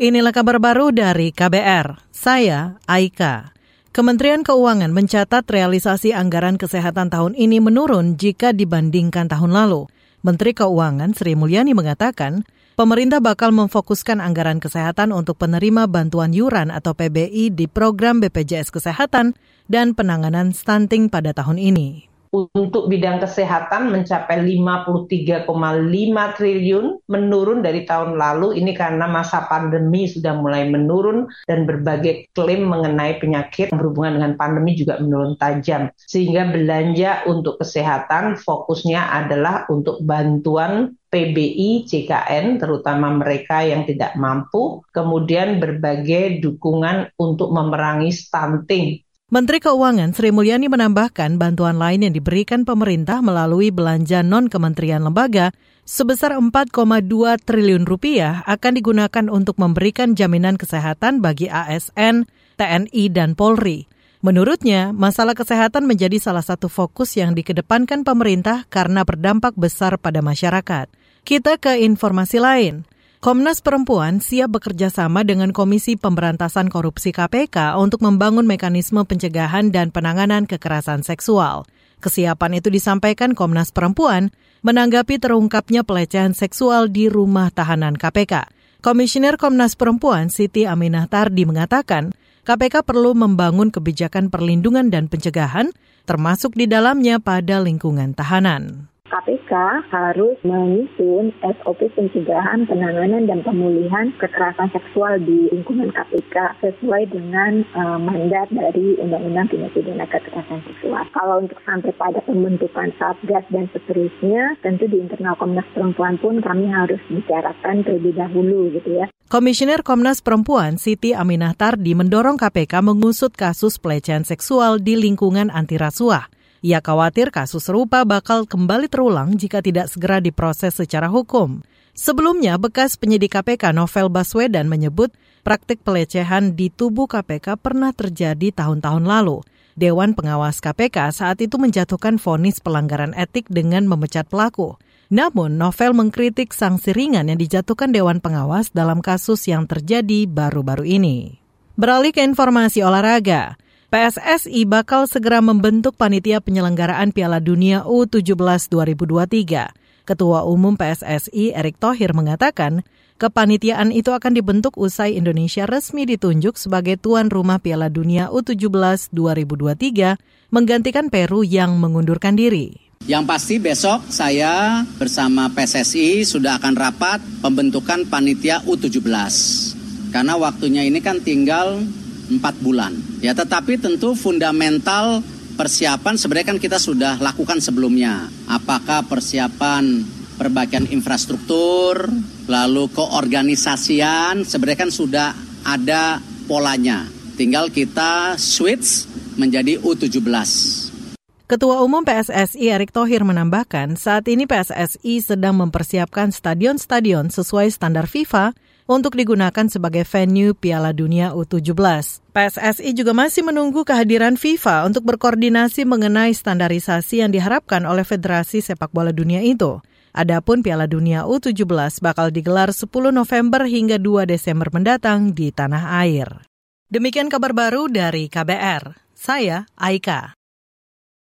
Inilah kabar baru dari KBR. Saya Aika. Kementerian Keuangan mencatat realisasi anggaran kesehatan tahun ini menurun jika dibandingkan tahun lalu. Menteri Keuangan Sri Mulyani mengatakan, pemerintah bakal memfokuskan anggaran kesehatan untuk penerima bantuan yuran atau PBI di program BPJS Kesehatan dan penanganan stunting pada tahun ini untuk bidang kesehatan mencapai 53,5 triliun menurun dari tahun lalu. Ini karena masa pandemi sudah mulai menurun dan berbagai klaim mengenai penyakit berhubungan dengan pandemi juga menurun tajam. Sehingga belanja untuk kesehatan fokusnya adalah untuk bantuan PBI, JKN, terutama mereka yang tidak mampu, kemudian berbagai dukungan untuk memerangi stunting Menteri Keuangan Sri Mulyani menambahkan bantuan lain yang diberikan pemerintah melalui belanja non-kementerian lembaga sebesar 4,2 triliun rupiah akan digunakan untuk memberikan jaminan kesehatan bagi ASN, TNI, dan Polri. Menurutnya, masalah kesehatan menjadi salah satu fokus yang dikedepankan pemerintah karena berdampak besar pada masyarakat. Kita ke informasi lain. Komnas Perempuan siap bekerja sama dengan Komisi Pemberantasan Korupsi KPK untuk membangun mekanisme pencegahan dan penanganan kekerasan seksual. Kesiapan itu disampaikan Komnas Perempuan menanggapi terungkapnya pelecehan seksual di rumah tahanan KPK. Komisioner Komnas Perempuan Siti Aminah Tardi mengatakan, KPK perlu membangun kebijakan perlindungan dan pencegahan, termasuk di dalamnya pada lingkungan tahanan. KPK harus menyusun SOP pencegahan, penanganan, dan pemulihan kekerasan seksual di lingkungan KPK sesuai dengan uh, mandat dari Undang-Undang Tindak Pidana Kekerasan Seksual. Kalau untuk sampai pada pembentukan Satgas dan seterusnya, tentu di internal Komnas Perempuan pun kami harus bicarakan terlebih dahulu gitu ya. Komisioner Komnas Perempuan Siti Aminah Tardi mendorong KPK mengusut kasus pelecehan seksual di lingkungan anti rasuah. Ia khawatir kasus serupa bakal kembali terulang jika tidak segera diproses secara hukum. Sebelumnya, bekas penyidik KPK Novel Baswedan menyebut praktik pelecehan di tubuh KPK pernah terjadi tahun-tahun lalu. Dewan Pengawas KPK saat itu menjatuhkan vonis pelanggaran etik dengan memecat pelaku. Namun, Novel mengkritik sanksi ringan yang dijatuhkan Dewan Pengawas dalam kasus yang terjadi baru-baru ini. Beralih ke informasi olahraga. PSSI bakal segera membentuk panitia penyelenggaraan Piala Dunia U17 2023. Ketua Umum PSSI Erick Thohir mengatakan, kepanitiaan itu akan dibentuk usai Indonesia resmi ditunjuk sebagai tuan rumah Piala Dunia U17 2023 menggantikan Peru yang mengundurkan diri. Yang pasti besok saya bersama PSSI sudah akan rapat pembentukan panitia U17. Karena waktunya ini kan tinggal empat bulan. Ya, tetapi tentu fundamental persiapan sebenarnya kan kita sudah lakukan sebelumnya. Apakah persiapan perbaikan infrastruktur, lalu keorganisasian, sebenarnya kan sudah ada polanya. Tinggal kita switch menjadi U17. Ketua Umum PSSI Erick Thohir menambahkan, saat ini PSSI sedang mempersiapkan stadion-stadion sesuai standar FIFA untuk digunakan sebagai venue Piala Dunia U17. PSSI juga masih menunggu kehadiran FIFA untuk berkoordinasi mengenai standarisasi yang diharapkan oleh Federasi Sepak Bola Dunia itu. Adapun Piala Dunia U17 bakal digelar 10 November hingga 2 Desember mendatang di tanah air. Demikian kabar baru dari KBR. Saya Aika.